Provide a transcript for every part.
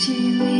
记你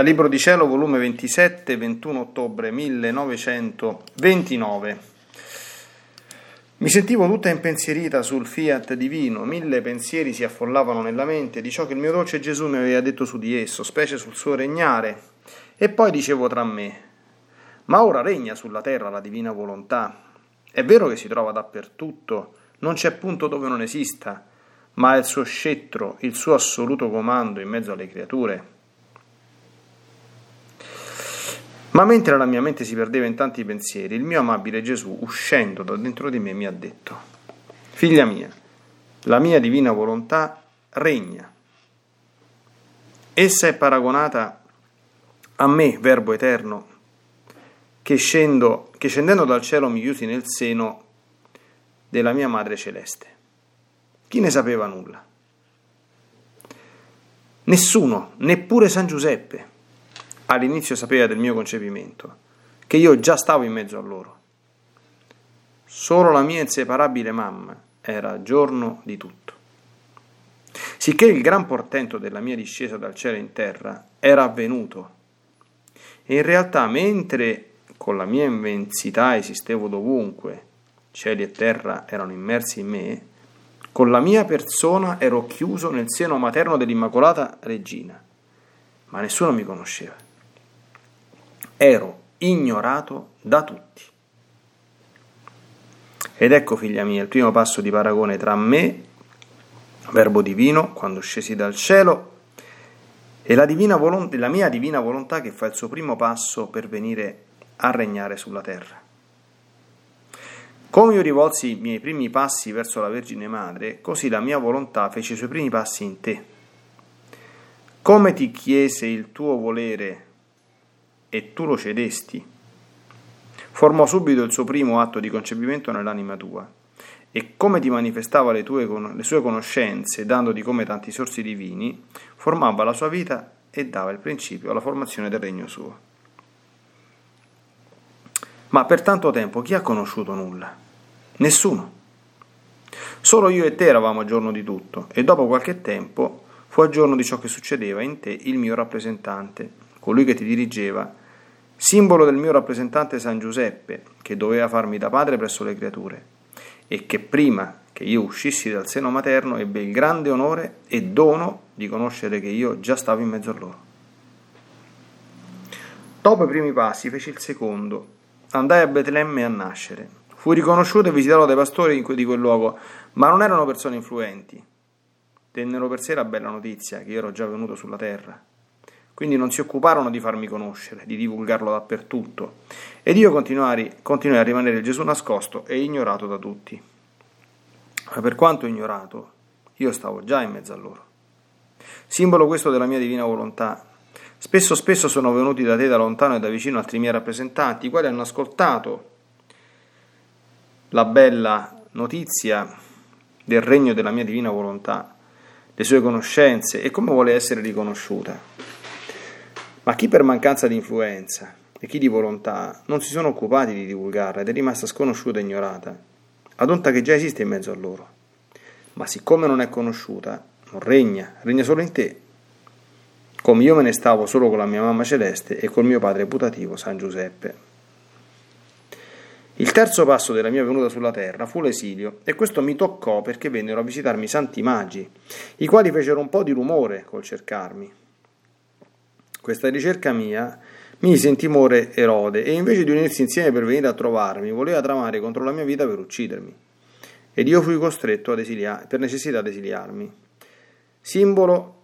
Dal Libro di Cielo, volume 27, 21 ottobre 1929. Mi sentivo tutta impensierita sul fiat divino, mille pensieri si affollavano nella mente di ciò che il mio dolce Gesù mi aveva detto su di esso, specie sul suo regnare. E poi dicevo tra me, ma ora regna sulla terra la divina volontà. È vero che si trova dappertutto, non c'è punto dove non esista, ma è il suo scettro, il suo assoluto comando in mezzo alle creature. Ma mentre la mia mente si perdeva in tanti pensieri, il mio amabile Gesù, uscendo da dentro di me, mi ha detto, Figlia mia, la mia divina volontà regna. Essa è paragonata a me, Verbo eterno, che, scendo, che scendendo dal cielo mi chiusi nel seno della mia Madre Celeste. Chi ne sapeva nulla? Nessuno, neppure San Giuseppe all'inizio sapeva del mio concepimento, che io già stavo in mezzo a loro. Solo la mia inseparabile mamma era giorno di tutto. Sicché il gran portento della mia discesa dal cielo in terra era avvenuto. E in realtà, mentre con la mia immensità esistevo dovunque, cieli e terra erano immersi in me, con la mia persona ero chiuso nel seno materno dell'Immacolata Regina, ma nessuno mi conosceva. Ero ignorato da tutti. Ed ecco, figlia mia, il primo passo di paragone tra me, verbo divino, quando scesi dal cielo, e la, volontà, la mia divina volontà che fa il suo primo passo per venire a regnare sulla terra. Come io rivolsi i miei primi passi verso la Vergine Madre, così la mia volontà fece i suoi primi passi in te. Come ti chiese il tuo volere e tu lo cedesti, formò subito il suo primo atto di concepimento nell'anima tua, e come ti manifestava le, tue, le sue conoscenze, dandoti come tanti sorsi divini, formava la sua vita e dava il principio alla formazione del regno suo. Ma per tanto tempo chi ha conosciuto nulla? Nessuno. Solo io e te eravamo a giorno di tutto, e dopo qualche tempo fu a giorno di ciò che succedeva in te il mio rappresentante, colui che ti dirigeva, simbolo del mio rappresentante San Giuseppe, che doveva farmi da padre presso le creature, e che prima che io uscissi dal seno materno ebbe il grande onore e dono di conoscere che io già stavo in mezzo a loro. Dopo i primi passi feci il secondo, andai a Betlemme a nascere. Fui riconosciuto e visitato dai pastori di quel luogo, ma non erano persone influenti. Tennero per sé la bella notizia che io ero già venuto sulla terra. Quindi non si occuparono di farmi conoscere, di divulgarlo dappertutto. Ed io continuai, a rimanere Gesù nascosto e ignorato da tutti. Ma per quanto ignorato, io stavo già in mezzo a loro. Simbolo questo della mia divina volontà, Spesso spesso sono venuti da te da lontano e da vicino altri miei rappresentanti, i quali hanno ascoltato la bella notizia del regno della mia divina volontà, le sue conoscenze e come vuole essere riconosciuta. Ma chi per mancanza di influenza e chi di volontà non si sono occupati di divulgarla ed è rimasta sconosciuta e ignorata, ad onta che già esiste in mezzo a loro. Ma siccome non è conosciuta, non regna, regna solo in te come io me ne stavo solo con la mia mamma celeste e col mio padre putativo San Giuseppe. Il terzo passo della mia venuta sulla terra fu l'esilio e questo mi toccò perché vennero a visitarmi santi magi, i quali fecero un po' di rumore col cercarmi. Questa ricerca mia mi mise in timore Erode e invece di unirsi insieme per venire a trovarmi, voleva tramare contro la mia vita per uccidermi. Ed io fui costretto ad esiliar- per necessità ad esiliarmi. Simbolo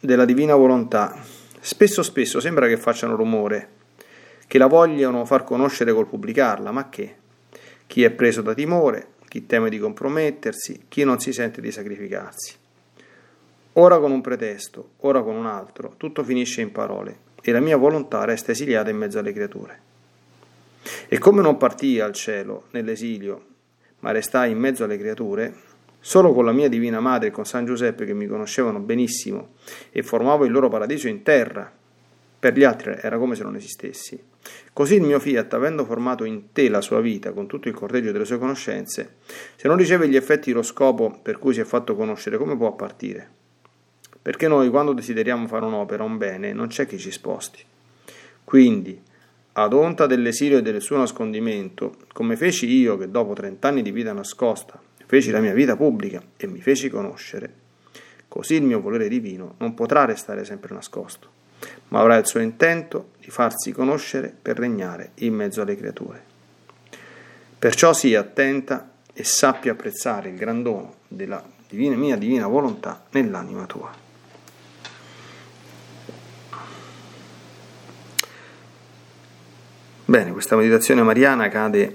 della divina volontà. Spesso spesso sembra che facciano rumore, che la vogliono far conoscere col pubblicarla, ma che? Chi è preso da timore, chi teme di compromettersi, chi non si sente di sacrificarsi. Ora con un pretesto, ora con un altro, tutto finisce in parole e la mia volontà resta esiliata in mezzo alle creature. E come non partii al cielo nell'esilio, ma restai in mezzo alle creature, Solo con la mia Divina Madre e con San Giuseppe che mi conoscevano benissimo e formavo il loro paradiso in terra, per gli altri era come se non esistessi. Così il mio fiat, avendo formato in te la sua vita con tutto il corteggio delle sue conoscenze, se non riceve gli effetti lo scopo per cui si è fatto conoscere, come può partire? Perché noi, quando desideriamo fare un'opera, un bene, non c'è chi ci sposti. Quindi, ad onta dell'esilio e del suo nascondimento, come feci io che dopo trent'anni di vita nascosta feci la mia vita pubblica e mi feci conoscere. Così il mio volere divino non potrà restare sempre nascosto, ma avrà il suo intento di farsi conoscere per regnare in mezzo alle creature. Perciò sii attenta e sappi apprezzare il gran dono della divina, mia divina volontà nell'anima tua. Bene, questa meditazione mariana cade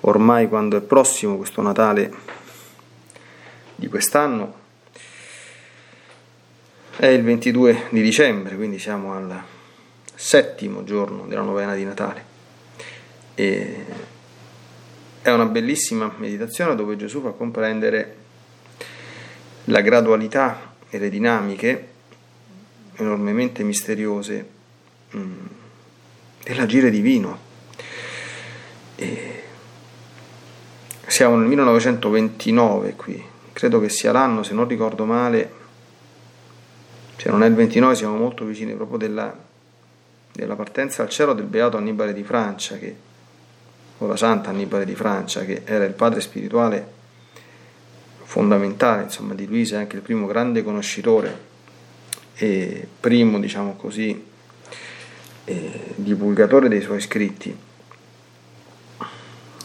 ormai quando è prossimo questo Natale di quest'anno è il 22 di dicembre, quindi siamo al settimo giorno della novena di Natale. E è una bellissima meditazione dove Gesù fa comprendere la gradualità e le dinamiche enormemente misteriose mm, dell'agire divino. E siamo nel 1929 qui, credo che sia l'anno, se non ricordo male, se non è il 29 siamo molto vicini proprio della, della partenza al cielo del beato Annibale di Francia, che, o la santa Annibale di Francia, che era il padre spirituale fondamentale insomma, di Luisa, anche il primo grande conoscitore e primo, diciamo così, eh, divulgatore dei suoi scritti,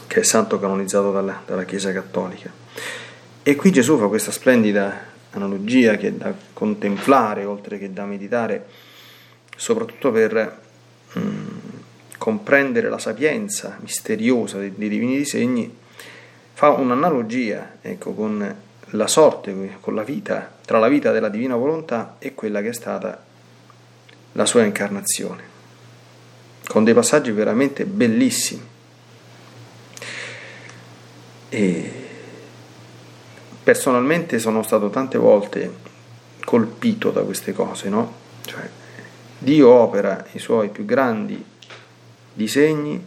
che è santo canonizzato dalla, dalla Chiesa Cattolica. E qui Gesù fa questa splendida analogia che è da contemplare oltre che da meditare, soprattutto per mh, mm, comprendere la sapienza misteriosa dei, dei divini disegni, fa un'analogia ecco, con la sorte, con la vita, tra la vita della divina volontà e quella che è stata la sua incarnazione, con dei passaggi veramente bellissimi. E personalmente sono stato tante volte colpito da queste cose, no? Cioè, Dio opera i suoi più grandi disegni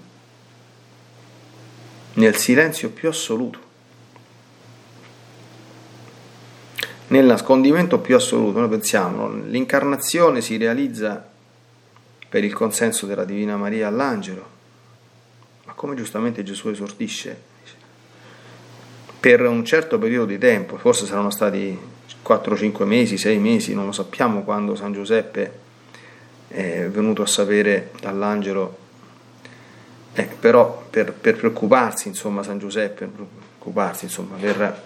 nel silenzio più assoluto. nel nascondimento più assoluto, noi pensiamo, l'incarnazione si realizza per il consenso della Divina Maria all'angelo, ma come giustamente Gesù esordisce, per un certo periodo di tempo, forse saranno stati 4-5 mesi, 6 mesi, non lo sappiamo quando San Giuseppe è venuto a sapere dall'angelo, eh, però per, per preoccuparsi, insomma, San Giuseppe, preoccuparsi, insomma, per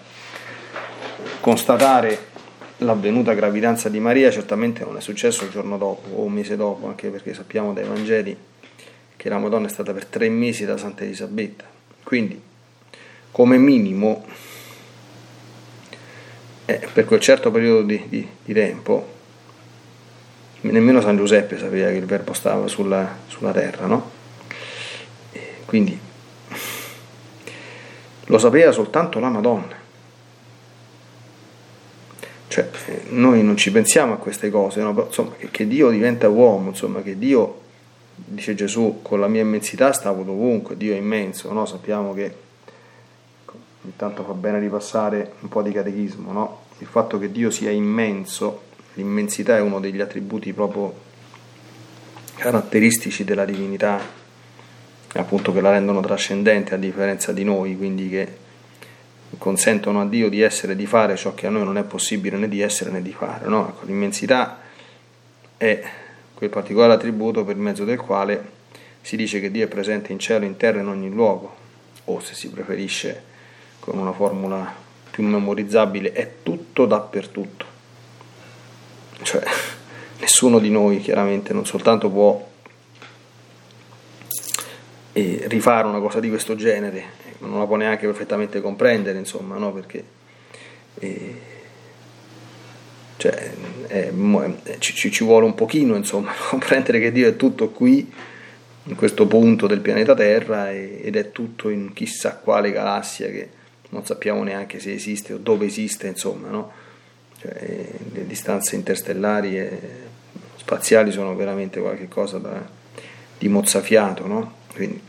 constatare l'avvenuta gravidanza di Maria certamente non è successo il giorno dopo o un mese dopo, anche perché sappiamo dai Vangeli che la Madonna è stata per tre mesi da Santa Elisabetta. Quindi, come minimo, eh, per quel certo periodo di, di, di, tempo, nemmeno San Giuseppe sapeva che il Verbo stava sulla, sulla terra, no? E quindi lo sapeva soltanto la Madonna. Cioè, noi non ci pensiamo a queste cose, no? insomma, che, Dio diventa uomo, insomma, che Dio, dice Gesù, con la mia immensità stavo dovunque, Dio è immenso, no? sappiamo che ogni tanto fa bene ripassare un po' di catechismo, no? il fatto che Dio sia immenso, l'immensità è uno degli attributi proprio caratteristici della divinità, appunto che la rendono trascendente a differenza di noi, quindi che consentono a Dio di essere e di fare ciò che a noi non è possibile né di essere né di fare. No? Ecco, l'immensità è quel particolare attributo per mezzo del quale si dice che Dio è presente in cielo, in terra, in ogni luogo, o se si preferisce con una formula più memorizzabile, è tutto dappertutto. Cioè, nessuno di noi chiaramente non soltanto può eh, rifare una cosa di questo genere, non la può neanche perfettamente comprendere, insomma, no? Perché eh, cioè, è, è, ci, ci, vuole un pochino, insomma, comprendere che Dio è tutto qui, in questo punto del pianeta Terra, e, ed è tutto in chissà quale galassia che non sappiamo neanche se esiste o dove esiste, insomma, no? Cioè, le distanze interstellari e spaziali sono veramente qualcosa da, di mozzafiato, no? Quindi,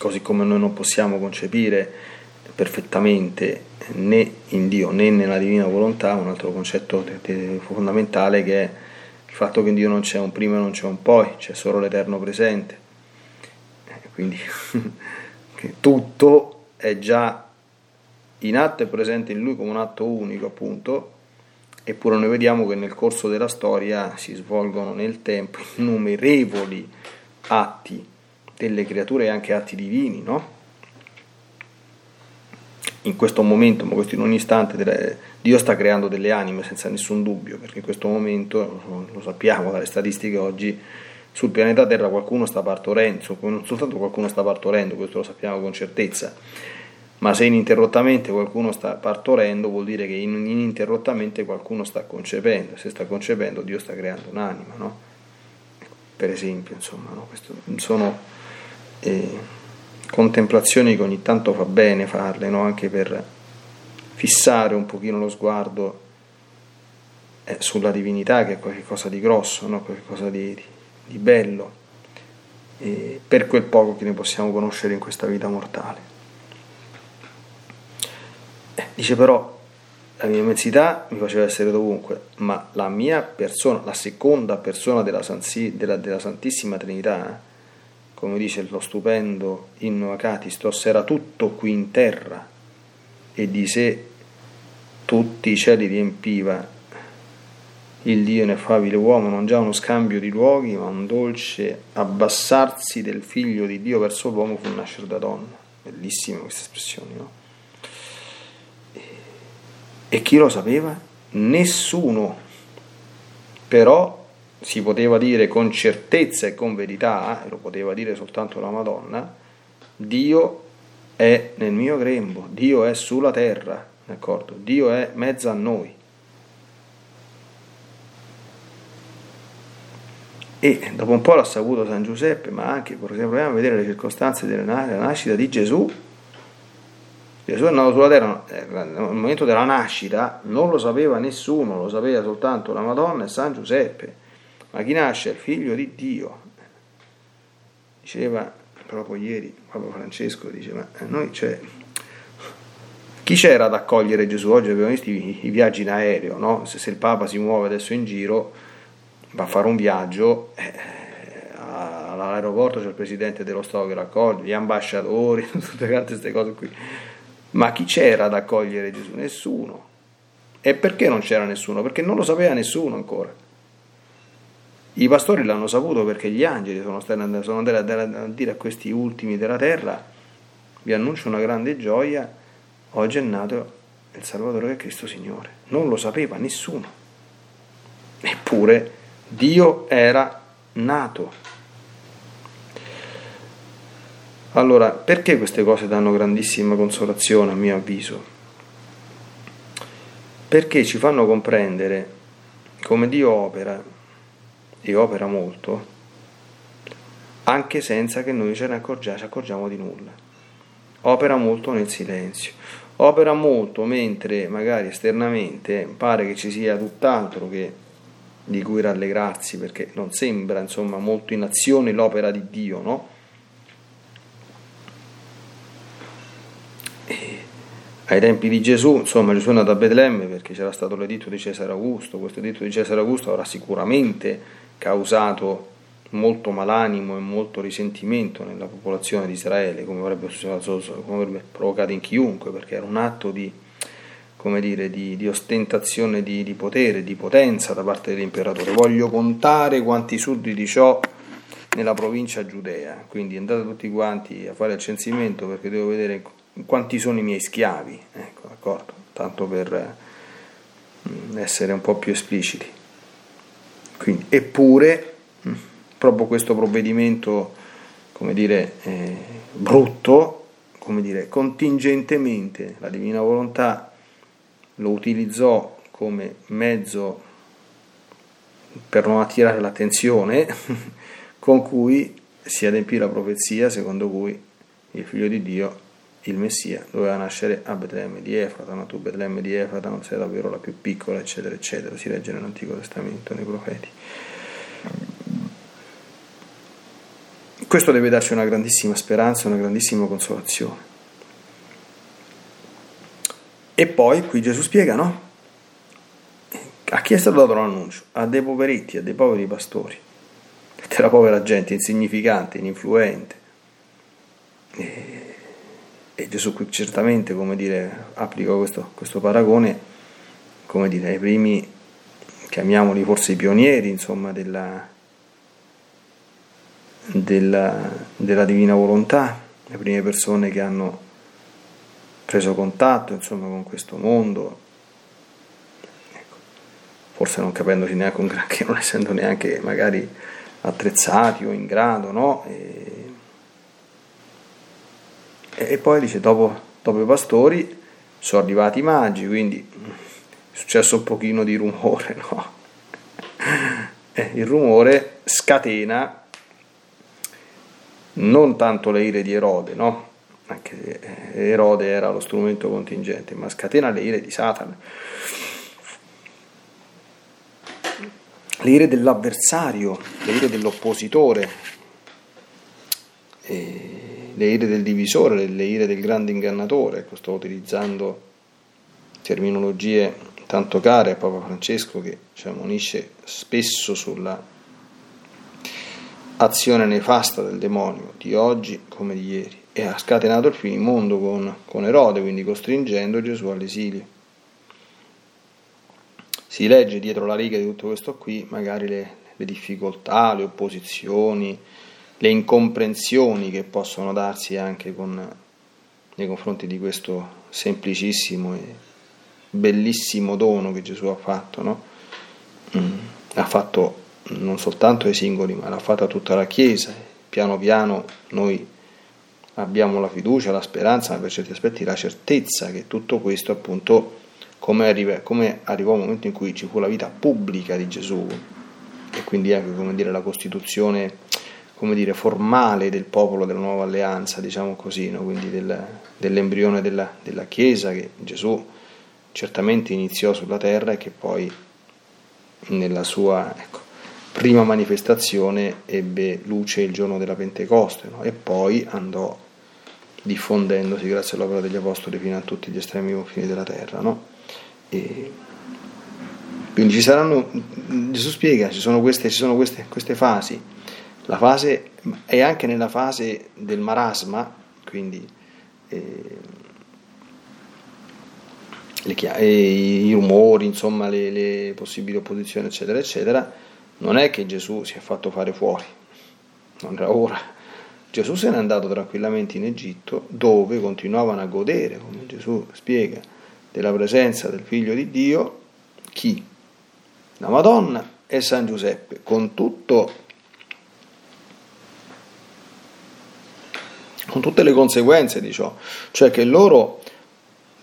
così come noi non possiamo concepire perfettamente né in Dio né nella divina volontà, un altro concetto fondamentale che è il fatto che in Dio non c'è un prima e non c'è un poi, c'è solo l'eterno presente. Eh, quindi tutto è già in atto e presente in Lui come un atto unico, appunto, eppure noi vediamo che nel corso della storia si svolgono nel tempo innumerevoli atti delle creature e anche atti divini, no? In questo momento, ma questo in ogni istante, Dio sta creando delle anime senza nessun dubbio, perché in questo momento, lo sappiamo dalle statistiche oggi, sul pianeta Terra qualcuno sta partorendo, non soltanto qualcuno sta partorendo, questo lo sappiamo con certezza, ma se ininterrottamente qualcuno sta partorendo vuol dire che ininterrottamente qualcuno sta concependo, se sta concependo Dio sta creando un'anima, no? Per esempio, insomma, no? Questo sono contemplazioni che ogni tanto fa bene farle, no? anche per fissare un pochino lo sguardo eh, sulla divinità che è qualcosa di grosso, no? qualcosa di, di bello, eh, per quel poco che ne possiamo conoscere in questa vita mortale. Eh, dice però, la mia immensità mi faceva essere dovunque, ma la mia persona, la seconda persona della, Sansi, della, della Santissima Trinità, come dice lo stupendo inno Acatistos, era tutto qui in terra e di sé tutti i cieli riempiva il Dio ineffabile uomo, non già uno scambio di luoghi, ma un dolce abbassarsi del figlio di Dio verso l'uomo fu nascere da donna. Bellissime queste espressioni, no? E chi lo sapeva? Nessuno. Però si poteva dire con certezza e con verità, e lo poteva dire soltanto la Madonna, Dio è nel mio grembo, Dio è sulla terra, d'accordo? Dio è mezzo a noi. E dopo un po' l'ha saputo San Giuseppe, ma anche, proviamo a vedere le circostanze della nascita di Gesù. Gesù è nato sulla terra, nel momento della nascita non lo sapeva nessuno, lo sapeva soltanto la Madonna e San Giuseppe. Ma chi nasce è il figlio di Dio. Diceva proprio ieri Papa Francesco, dice, ma noi cioè, chi c'era ad accogliere Gesù? Oggi abbiamo visto i, viaggi in aereo, no? se, se il Papa si muove adesso in giro va a fare un viaggio, eh, all'aeroporto c'è il presidente dello Stato che raccoglie, gli ambasciatori, tutte queste cose qui. Ma chi c'era ad accogliere Gesù? Nessuno. E perché non c'era nessuno? Perché non lo sapeva nessuno ancora. I pastori l'hanno saputo perché gli angeli sono, andati a dire a questi ultimi della terra, vi annuncio una grande gioia, oggi è nato il Salvatore che è Cristo Signore. Non lo sapeva nessuno. Eppure Dio era nato. Allora, perché queste cose danno grandissima consolazione a mio avviso? Perché ci fanno comprendere come Dio opera, e opera molto, anche senza che noi ce ne accorgiamo, ci accorgiamo di nulla. Opera molto nel silenzio, opera molto mentre magari esternamente pare che ci sia tutt'altro che di cui rallegrarsi, perché non sembra insomma molto in azione l'opera di Dio, no? Ai tempi di Gesù, insomma, Gesù è nato a Betlemme perché c'era stato l'editto di Cesare Augusto, questo editto di Cesare Augusto avrà sicuramente causato molto malanimo e molto risentimento nella popolazione di Israele, come avrebbe, come avrebbe provocato in chiunque, perché era un atto di dire, di, di ostentazione di, di, potere, di potenza da parte dell'imperatore. Voglio contare quanti sudditi ho nella provincia giudea, quindi andate tutti quanti a fare il censimento perché devo vedere quanti sono i miei schiavi, ecco, d'accordo? Tanto per mm, essere un po' più espliciti. Quindi, eppure, mm, proprio questo provvedimento, come dire, eh, brutto, come dire, contingentemente la divina volontà lo utilizzò come mezzo per non attirare l'attenzione con cui si adempì la profezia secondo cui il figlio di Dio, il Messia, doveva nascere a Betlemme di Efrata, ma tu Betlemme di Efrata non sei davvero la più piccola, eccetera, eccetera, si legge nell'Antico Testamento, nei profeti. Questo deve darci una grandissima speranza, una grandissima consolazione. E poi qui Gesù spiega, no? A chi è stato dato l'annuncio? A dei poveretti, a dei poveri pastori, della povera gente insignificante, ininfluente. E, e Gesù qui certamente, come dire, applica questo, questo paragone, come dire, ai primi, chiamiamoli forse i pionieri, insomma, della, della, della divina volontà, le prime persone che hanno preso contatto insomma, con questo mondo, ecco, forse non capendosi neanche un granché, non essendo neanche magari attrezzati o in grado, no? E, e poi dice, dopo, dopo i pastori sono arrivati i magi, quindi è successo un pochino di rumore, no? Eh, il rumore scatena non tanto le ire di Erode, no? anche se Erode era lo strumento contingente, ma scatena le ire di Satana. le ire dell'avversario, le ire dell'oppositore, le ire del divisore, le ire del grande ingannatore. Ecco, sto utilizzando terminologie tanto care a Papa Francesco che cioè, unisce spesso sulla azione nefasta del demonio di oggi come di ieri e ha scatenato il finimondo con, con Erode, quindi costringendo Gesù all'esilio si legge dietro la riga di tutto questo qui magari le, le difficoltà, le opposizioni, le incomprensioni che possono darsi anche con, nei confronti di questo semplicissimo e bellissimo dono che Gesù ha fatto, no? mm. ha fatto non soltanto ai singoli, ma l'ha fatto a tutta la Chiesa. Piano piano noi abbiamo la fiducia, la speranza, ma per certi aspetti la certezza che tutto questo appunto come, arriva, come arrivò un momento in cui ci fu la vita pubblica di Gesù e quindi anche come dire, la costituzione come dire, formale del popolo della nuova alleanza, diciamo così, no? quindi del, dell'embrione della, della Chiesa che Gesù certamente iniziò sulla terra e che poi nella sua ecco, prima manifestazione ebbe luce il giorno della Pentecoste no? e poi andò diffondendosi grazie all'opera degli Apostoli fino a tutti gli estremi confini della terra. No? E quindi ci saranno, Gesù spiega, ci sono, queste, ci sono queste, queste fasi, la fase è anche nella fase del marasma, quindi eh, le, eh, i rumori, insomma, le, le possibili opposizioni, eccetera, eccetera, non è che Gesù si è fatto fare fuori, non era ora. Gesù se n'è andato tranquillamente in Egitto, dove continuavano a godere, come Gesù spiega, della presenza del Figlio di Dio, chi? La Madonna e San Giuseppe, con, tutto, con tutte le conseguenze di ciò, cioè che loro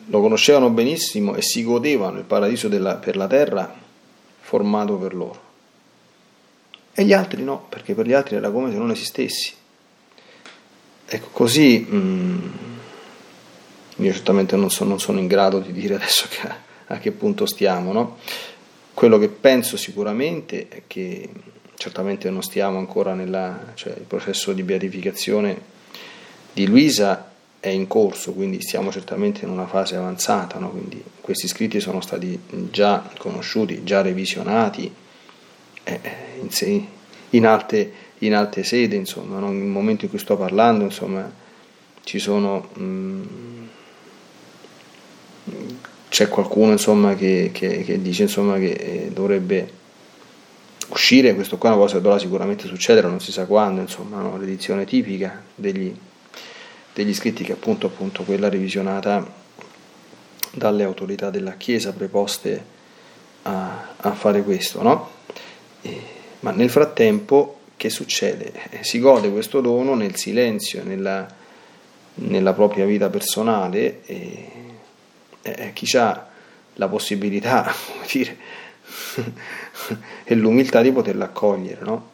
lo conoscevano benissimo e si godevano il paradiso della, per la terra formato per loro. E gli altri no, perché per gli altri era come se non esistessi. Ecco, così... Mm, io certamente non, so, non sono in grado di dire adesso che, a che punto stiamo, no? Quello che penso sicuramente è che certamente non stiamo ancora nella, cioè processo di beatificazione di Luisa è in corso, quindi stiamo certamente in una fase avanzata, no? quindi questi scritti sono stati già conosciuti, già revisionati eh, in, in, alte, in, alte, sedi, insomma, no? nel momento in cui sto parlando, insomma, ci sono... Mh, c'è qualcuno insomma, che, che, che, dice insomma, che eh, dovrebbe uscire, questo qua è una cosa che dovrà sicuramente succedere, non si sa quando, insomma, no? l'edizione tipica degli, degli scritti che appunto, appunto quella revisionata dalle autorità della Chiesa preposte a, a fare questo, no? E, ma nel frattempo che succede? Eh, si gode questo dono nel silenzio, nella, nella propria vita personale e, eh, chi ha la possibilità, come dire, e l'umiltà di poterla accogliere, no?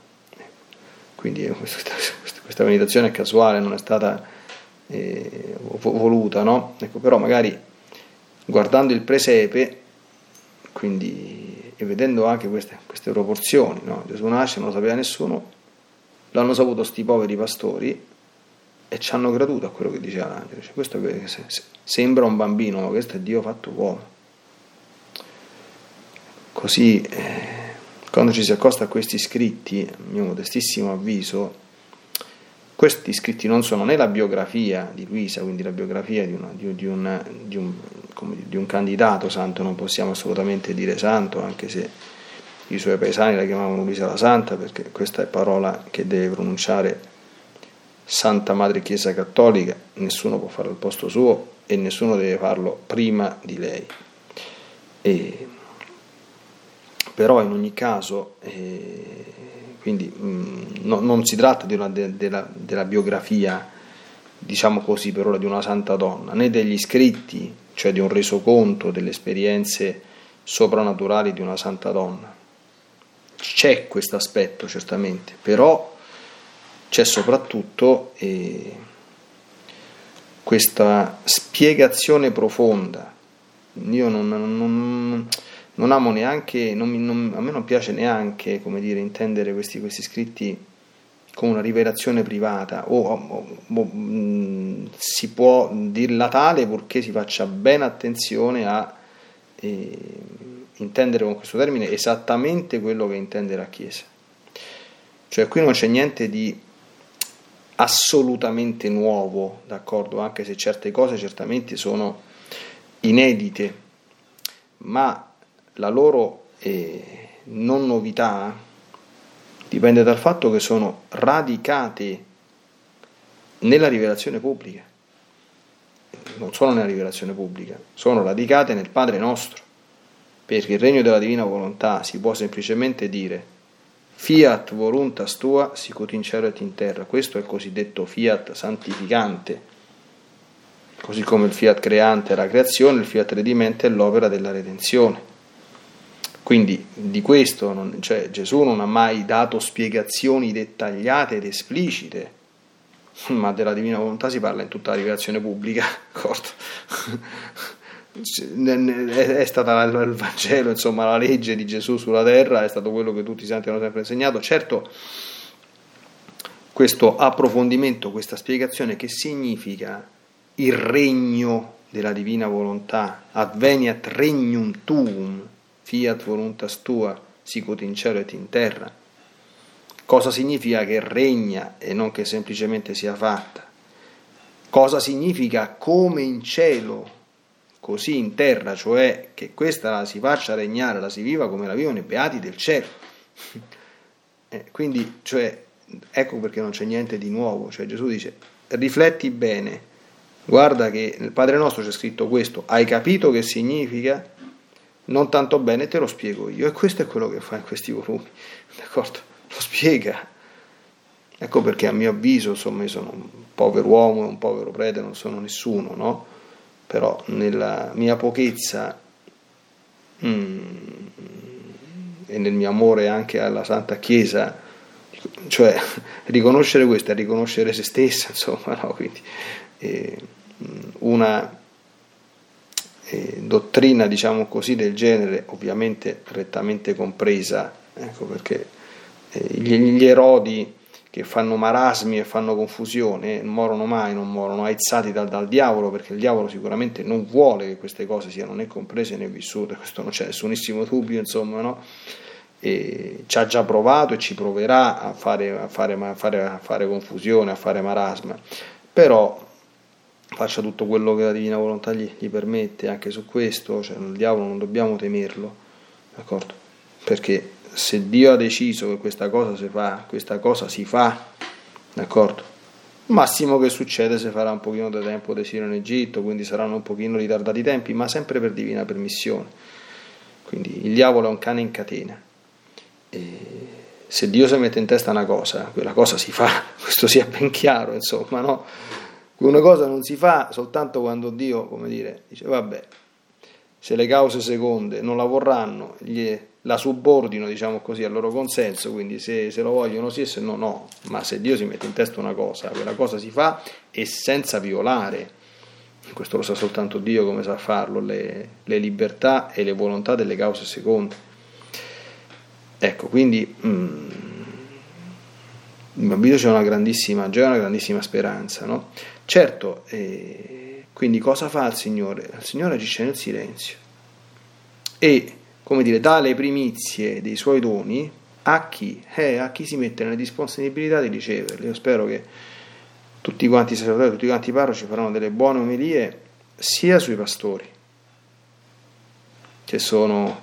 Quindi eh, questa, questa, meditazione è casuale, non è stata eh, voluta, no? Ecco, però magari guardando il presepe, quindi, e vedendo anche queste, queste proporzioni, no? Gesù nasce, non lo sapeva nessuno, l'hanno saputo sti poveri pastori, e ci hanno creduto a quello che diceva l'angelo. Cioè, questo sembra un bambino, ma questo è Dio fatto uomo. Così, eh, quando ci si accosta a questi scritti, a mio modestissimo avviso, questi scritti non sono né la biografia di Luisa, quindi la biografia di, una, di, di, un, di un candidato santo, non possiamo assolutamente dire santo, anche se i suoi paesani la chiamavano Luisa la Santa, perché questa è parola che deve pronunciare Santa Madre Chiesa Cattolica, nessuno può farlo al posto suo e nessuno deve farlo prima di lei. E, però in ogni caso, eh, quindi, mh, mm, no, non si tratta una, de, de la, della biografia, diciamo così, per ora di una santa donna, né degli scritti, cioè di un resoconto delle esperienze soprannaturali di una santa donna. C'è questo aspetto certamente, però c'è soprattutto eh, questa spiegazione profonda. Io non, non, non amo neanche, non, non, a me non piace neanche, come dire, intendere questi, questi scritti come una rivelazione privata. O, o, o mh, si può dirla tale purché si faccia ben attenzione a eh, intendere con questo termine esattamente quello che intende la Chiesa. Cioè qui non c'è niente di assolutamente nuovo, d'accordo, anche se certe cose certamente sono inedite, ma la loro eh, non novità dipende dal fatto che sono radicate nella rivelazione pubblica. Non solo nella rivelazione pubblica, sono radicate nel Padre nostro, perché il regno della divina volontà si può semplicemente dire fiat voluntas tua sicut in cielo et in terra. Questo è il cosiddetto fiat santificante, così come il fiat creante è la creazione, il fiat redimente è l'opera della redenzione. Quindi di questo non, cioè, Gesù non ha mai dato spiegazioni dettagliate ed esplicite, ma della divina volontà si parla in tutta la rivelazione pubblica, è stata il Vangelo, insomma la legge di Gesù sulla terra, è stato quello che tutti i santi hanno sempre insegnato. Certo, questo approfondimento, questa spiegazione che significa il regno della divina volontà, adveniat regnum tuum, fiat voluntas tua, sicut in cielo et in terra. Cosa significa che regna e non che semplicemente sia fatta? Cosa significa come in cielo, così in terra, cioè che questa la si faccia regnare, la si viva come la vivono i beati del cielo. Eh, quindi, cioè, ecco perché non c'è niente di nuovo, cioè Gesù dice, rifletti bene, guarda che nel Padre nostro c'è scritto questo, hai capito che significa? Non tanto bene, te lo spiego io. E questo è quello che fa in questi volumi, d'accordo? Lo spiega. Ecco perché a mio avviso, insomma, io sono un povero uomo, un povero prete, non sono nessuno, no? Però nella mia pochezza mm, e nel mio amore anche alla Santa Chiesa, cioè riconoscere questo è riconoscere se stessa, insomma, no? Quindi eh, una eh, dottrina, diciamo così, del genere, ovviamente rettamente compresa, ecco perché eh, gli, gli, erodi che fanno marasmi e fanno confusione non morono mai, non morono aizzati dal, dal, diavolo, perché il diavolo sicuramente non vuole che queste cose siano né comprese né vissute, questo non c'è nessunissimo dubbio, insomma, no? E ci ha già provato e ci proverà a fare, a fare, a fare, a fare confusione, a fare marasma, però faccia tutto quello che la divina volontà gli, gli permette anche su questo, cioè il diavolo non dobbiamo temerlo, d'accordo? Perché se Dio ha deciso che questa cosa si fa, questa cosa si fa, d'accordo? Massimo che succede se farà un pochino di tempo d'esilio in Egitto, quindi saranno un pochino ritardati i tempi, ma sempre per divina permissione. Quindi il diavolo è un cane in catena. E se Dio si mette in testa una cosa, quella cosa si fa, questo sia ben chiaro, insomma, no? Una cosa non si fa soltanto quando Dio, come dire, dice vabbè, se le cause seconde non la vorranno, gli, la subordino, diciamo così, al loro consenso, quindi se, se, lo vogliono sì e se no no, ma se Dio si mette in testa una cosa, quella cosa si fa e senza violare, questo lo sa soltanto Dio come sa farlo, le, le libertà e le volontà delle cause seconde. Ecco, quindi... Mm, in bambino c'è una grandissima, già una grandissima speranza, no? Certo, eh, quindi cosa fa il Signore? Il Signore agisce nel silenzio e, come dire, dà le primizie dei suoi doni a chi? Eh, a chi si mette nella disponibilità di riceverli. Io spero che tutti quanti i sacerdoti, tutti quanti i parroci faranno delle buone omelie sia sui pastori, che sono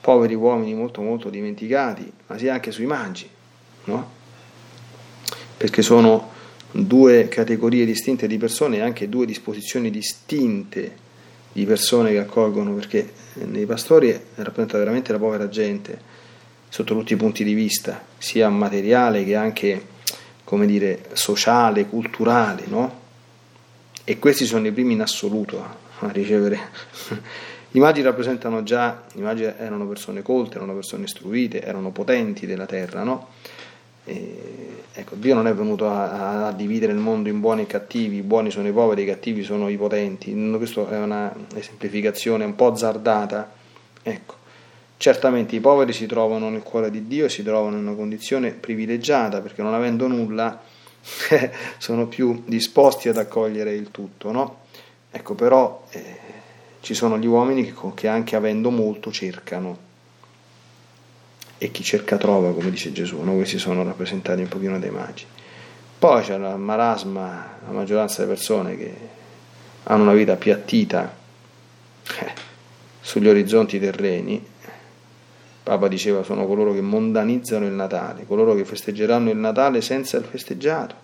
poveri uomini molto molto dimenticati, ma sia anche sui magi, no? perché sono due categorie distinte di persone e anche due disposizioni distinte di persone che accolgono, perché nei pastori rappresenta veramente la povera gente sotto tutti i punti di vista, sia materiale che anche, come dire, sociale, culturale, no? E questi sono i primi in assoluto a ricevere. I magi rappresentano già, i magi erano persone colte, erano persone istruite, erano potenti della terra, no? Ecco, Dio non è venuto a, a, dividere il mondo in buoni e cattivi, i buoni sono i poveri, i cattivi sono i potenti. Questa è una esemplificazione un po' azzardata, ecco. Certamente i poveri si trovano nel cuore di Dio e si trovano in una condizione privilegiata perché non avendo nulla sono più disposti ad accogliere il tutto, no? Ecco, però eh, ci sono gli uomini che, che anche avendo molto cercano e chi cerca trova, come dice Gesù, no? questi sono rappresentati un pochino dai magi. Poi c'è la marasma, la maggioranza delle persone che hanno una vita appiattita eh, sugli orizzonti terreni. Papa diceva sono coloro che mondanizzano il Natale, coloro che festeggeranno il Natale senza il festeggiato.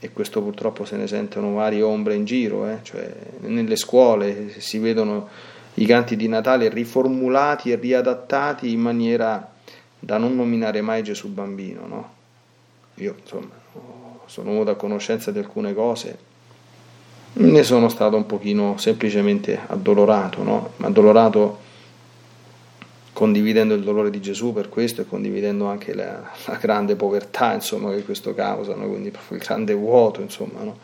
E questo purtroppo se ne sentono varie ombre in giro, eh? cioè nelle scuole si vedono i canti di Natale riformulati e riadattati in maniera da non nominare mai Gesù bambino. No? Io insomma sono venuto a conoscenza di alcune cose, ne sono stato un pochino semplicemente addolorato, no? addolorato condividendo il dolore di Gesù per questo e condividendo anche la, la grande povertà insomma, che questo causa, no? quindi proprio il grande vuoto, insomma, no?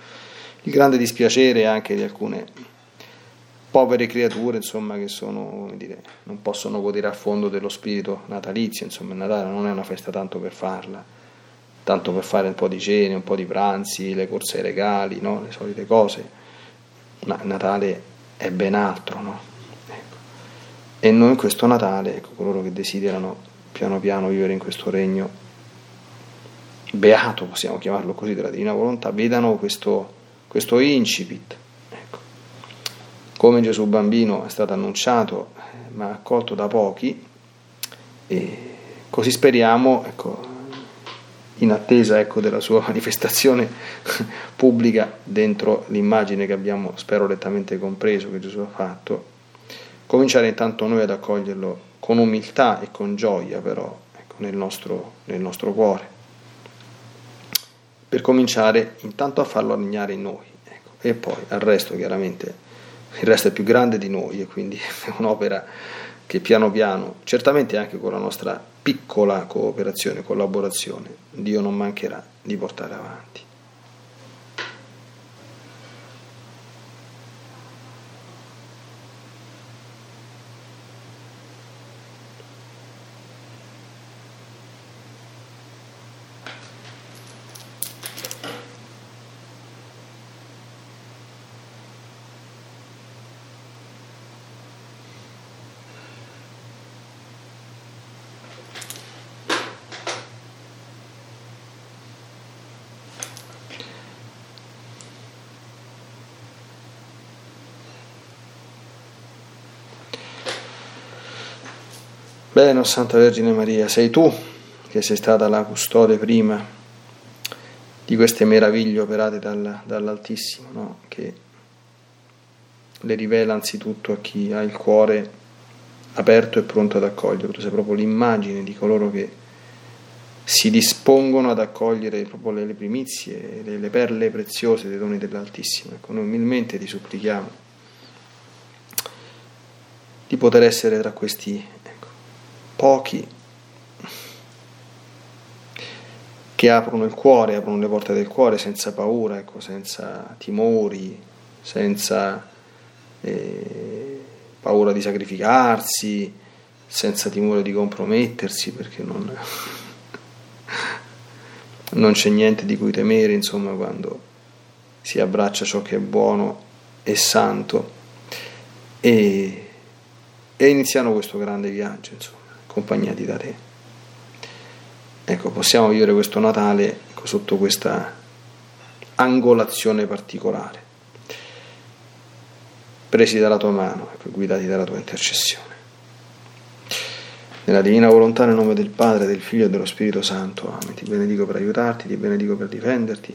il grande dispiacere anche di alcune povere creature insomma, che sono, dire, non possono godere a fondo dello spirito natalizio, insomma il Natale non è una festa tanto per farla, tanto per fare un po' di cene, un po' di pranzi, le corse ai regali, no? le solite cose, ma Natale è ben altro. No? Ecco. E noi questo Natale, ecco, coloro che desiderano piano piano vivere in questo regno beato, possiamo chiamarlo così, della divina volontà, vedano questo, questo incipit come Gesù bambino è stato annunciato ma accolto da pochi e così speriamo, ecco, in attesa ecco, della sua manifestazione pubblica dentro l'immagine che abbiamo, spero, lettamente compreso che Gesù ha fatto, cominciare intanto noi ad accoglierlo con umiltà e con gioia però ecco, nel, nostro, nel nostro cuore, per cominciare intanto a farlo regnare in noi ecco, e poi al resto chiaramente il resto è più grande di noi e quindi è un'opera che piano piano, certamente anche con la nostra piccola cooperazione, collaborazione, Dio non mancherà di portare avanti. Bene, oh Santa Vergine Maria, sei tu che sei stata la custode prima di queste meraviglie operate dal, dall'Altissimo, no? che le rivela anzitutto a chi ha il cuore aperto e pronto ad accogliere. Tu sei proprio l'immagine di coloro che si dispongono ad accogliere proprio le, le primizie, le, le, perle preziose dei doni dell'Altissimo. Ecco, noi umilmente ti supplichiamo di poter essere tra questi pochi che aprono il cuore, aprono le porte del cuore senza paura, ecco, senza timori, senza eh, paura di sacrificarsi, senza timore di compromettersi, perché non, non c'è niente di cui temere, insomma, quando si abbraccia ciò che è buono e santo. E, e iniziano questo grande viaggio, insomma accompagnati da te. Ecco, possiamo vivere questo Natale sotto questa angolazione particolare, presi dalla tua mano, ecco, guidati dalla tua intercessione. Nella divina volontà, nel nome del Padre, del Figlio e dello Spirito Santo. Amen. Ti benedico per aiutarti, ti benedico per difenderti,